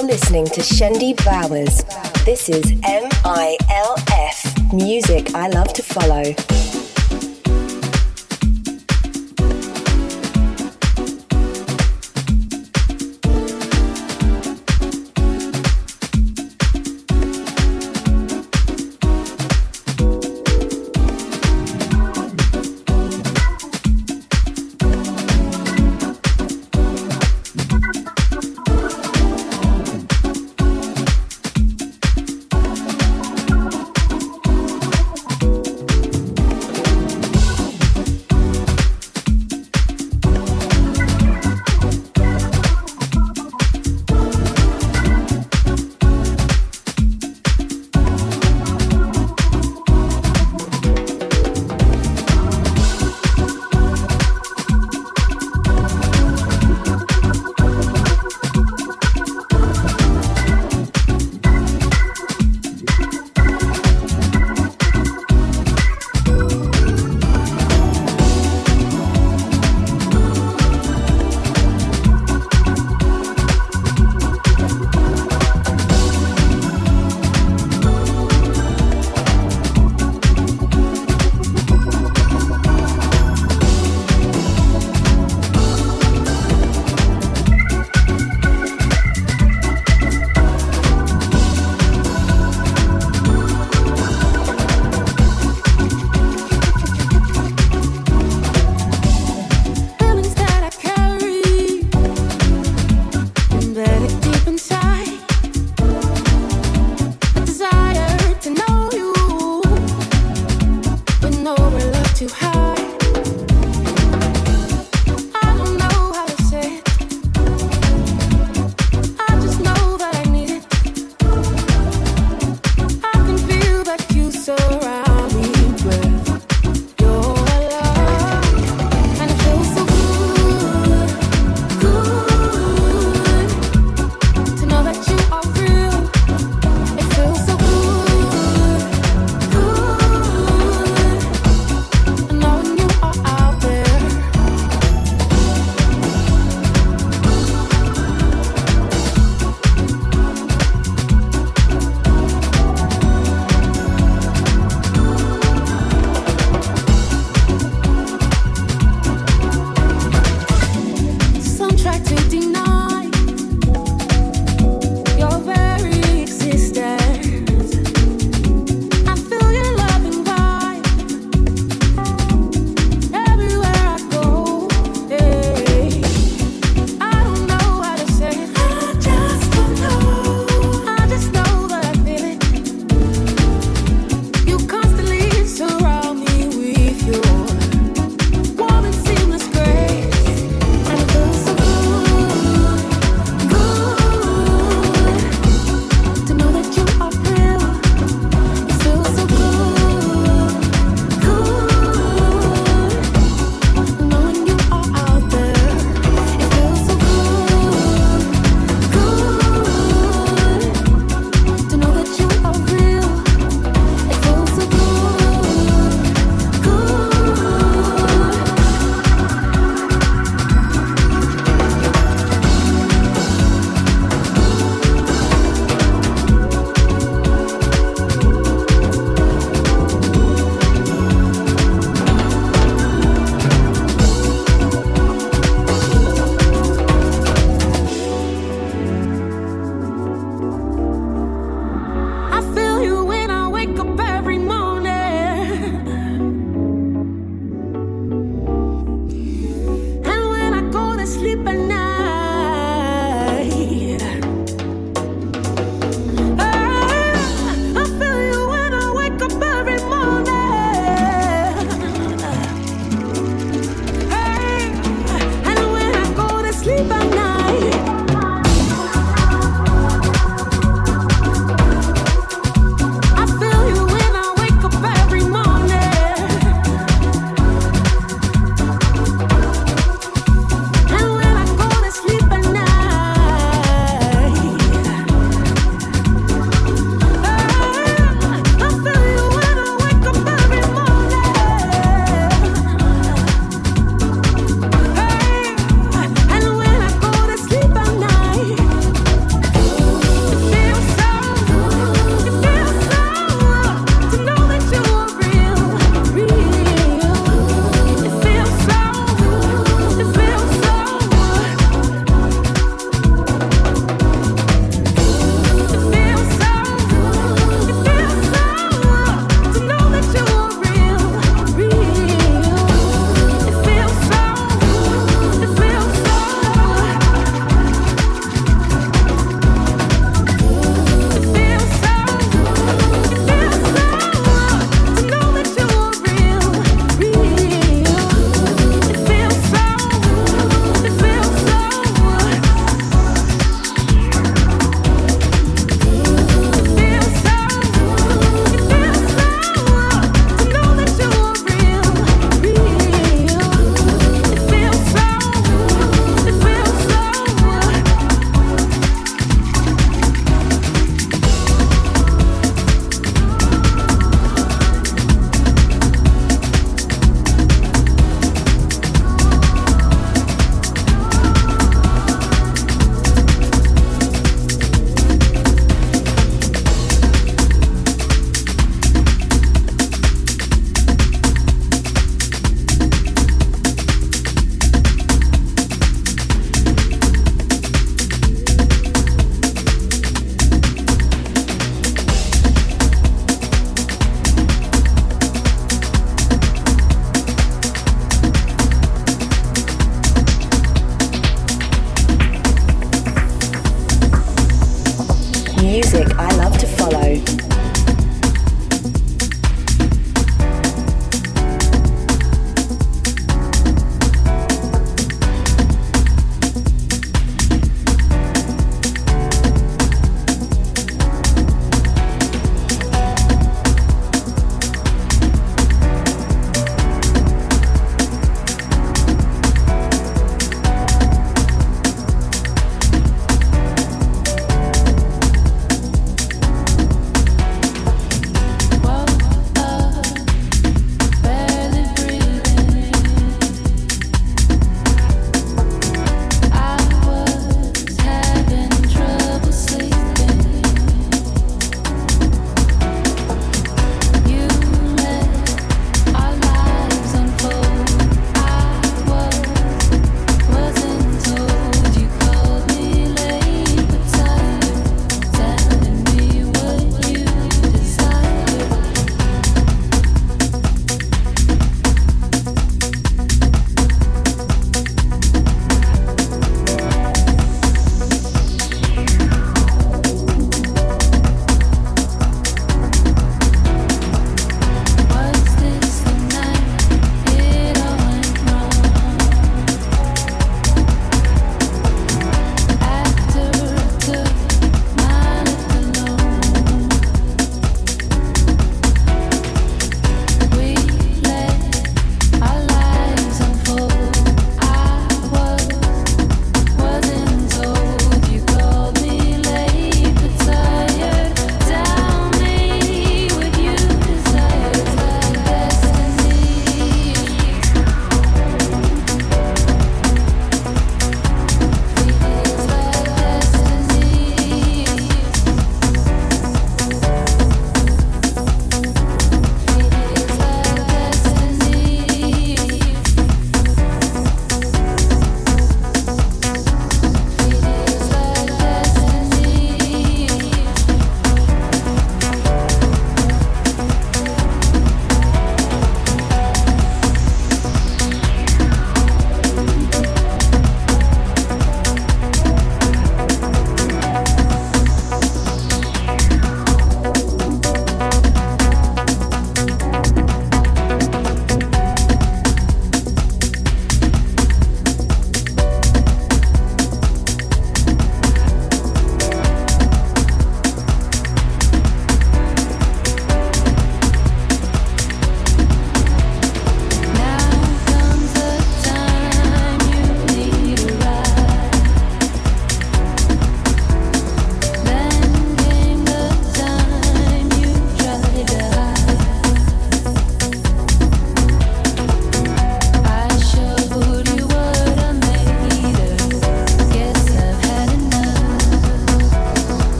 You're listening to Shendi Bowers. This is MILF, music I love to follow.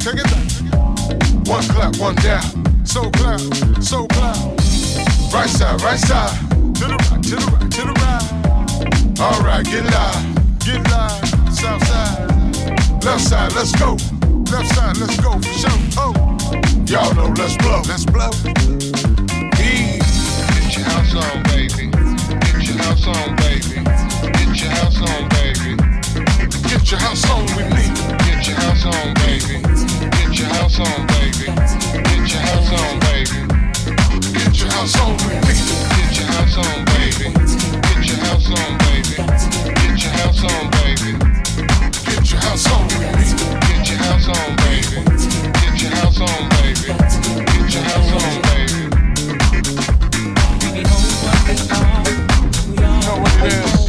check it out. One clap, one down. So clap, so clap. Right side, right side. To the right, to the right, to the right. All right, get live, get live. South side, left side, let's go. Left side, let's go for sure. Oh, y'all know, let's blow, let's blow. E. Get your house on, baby. Get your house on, baby. Get your house on, baby. Get your house on with me. Get your house on, baby house on, baby. Get your house on, baby. Get your house on, baby. Get your house on, baby. Get your house on, baby. Get your house on, baby. Get your house on, baby. Get your house on, baby. Get your house on, baby. Get your house on, baby. You know what it is.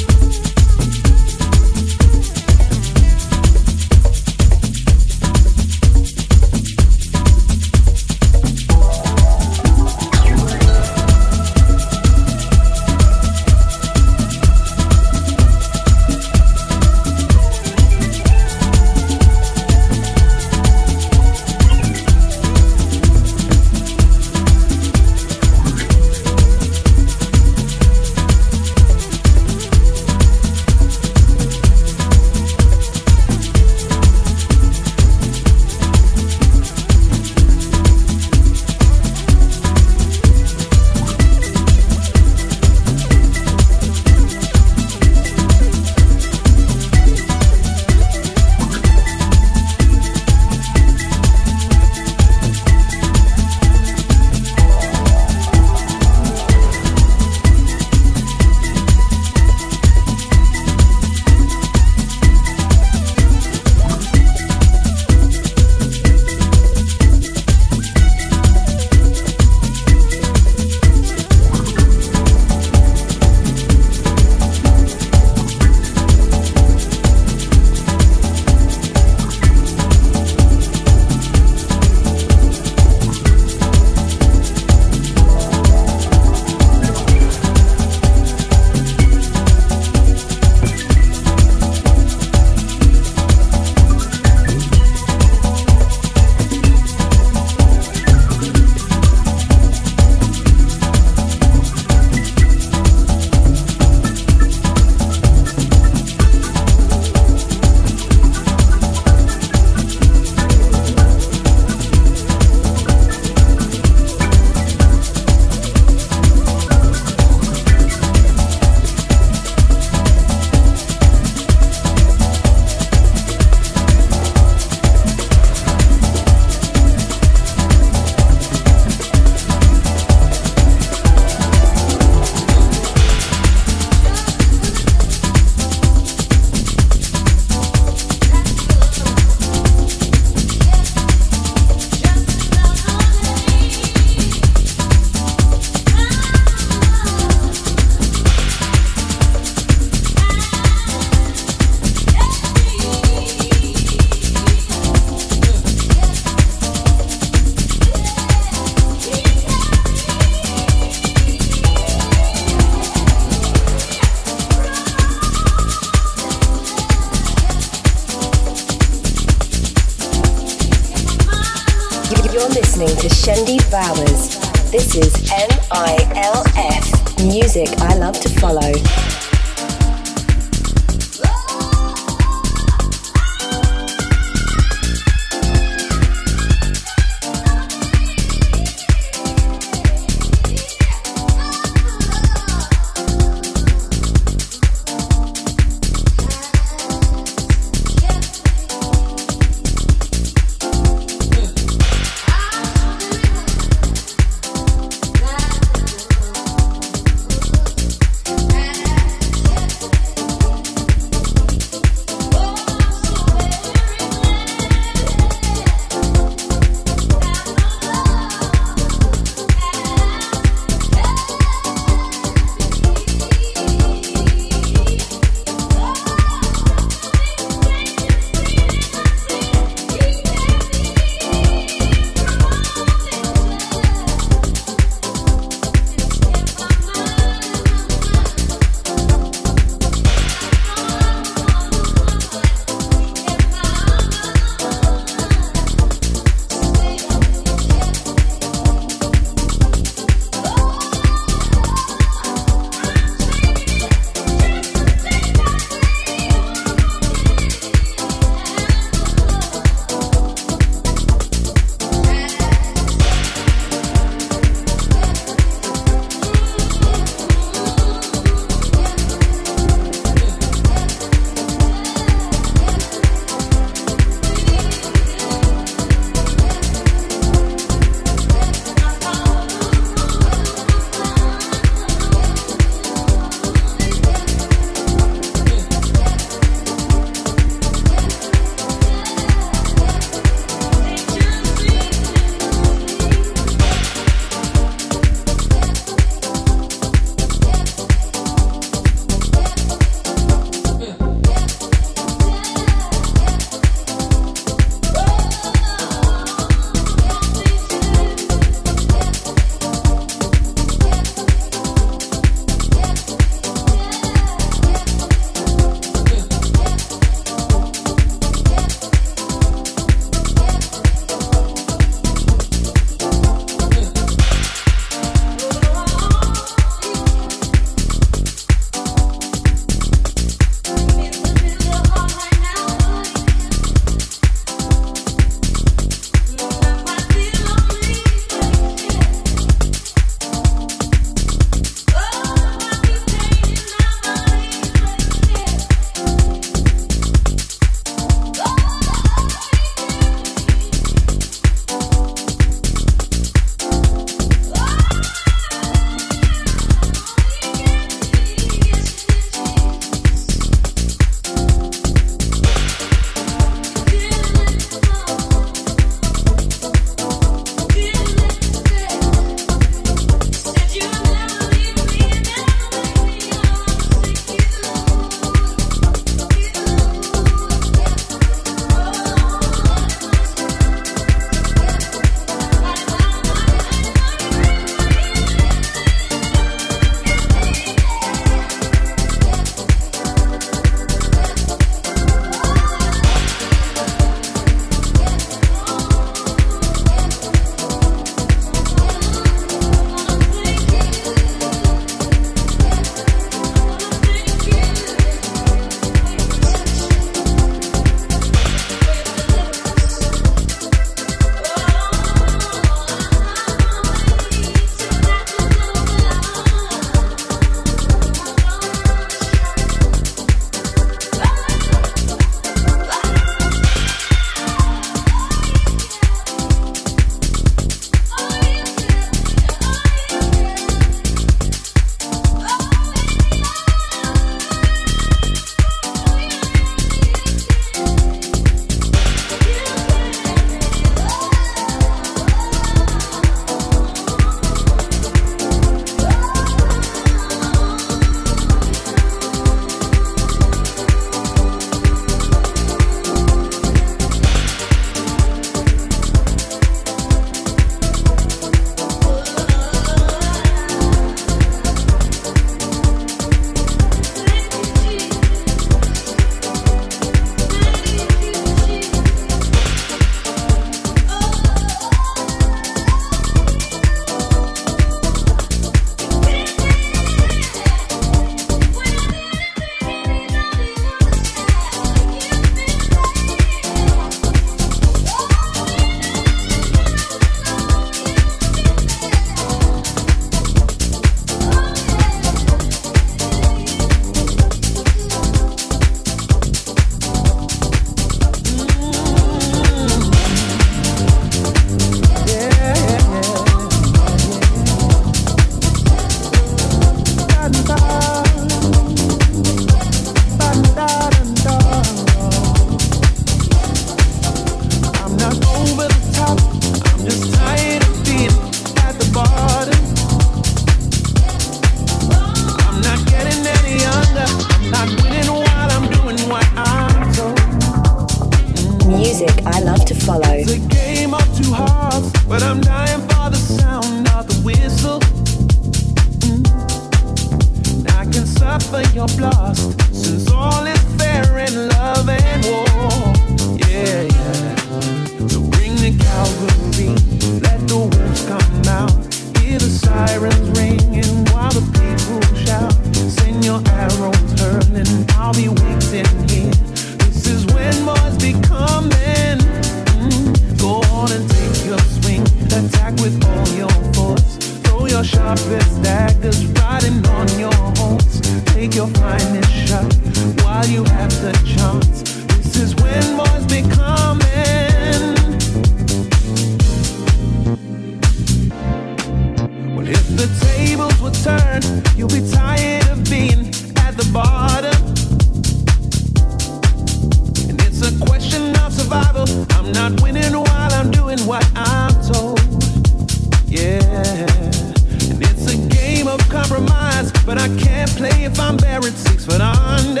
Compromise, but I can't play if I'm buried six foot under.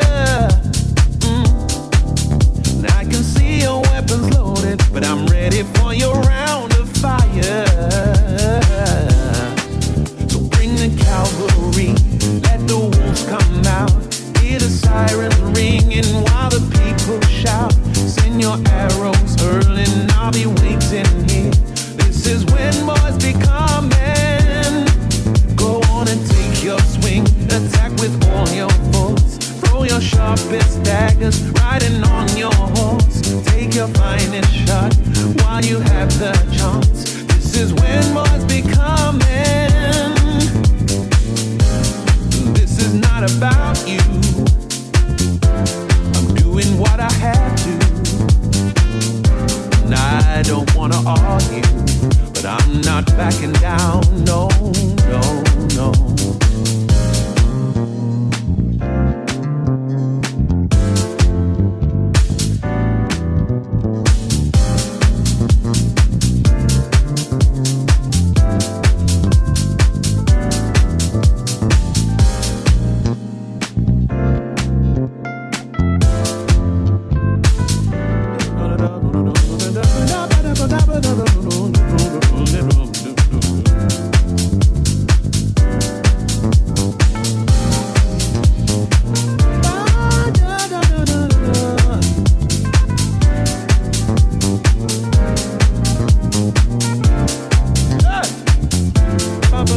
Mm. I can see your weapons loaded, but I'm ready for your round of fire. So bring the cavalry, let the wolves come out. Hear the sirens ringing while the people shout. Send your arrows hurling, I'll be sharpest daggers, riding on your horse. Take your finest shot while you have the chance. This is when boys become men. This is not about you. I'm doing what I have to. And I don't wanna argue, but I'm not backing down. No, no.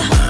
Yes.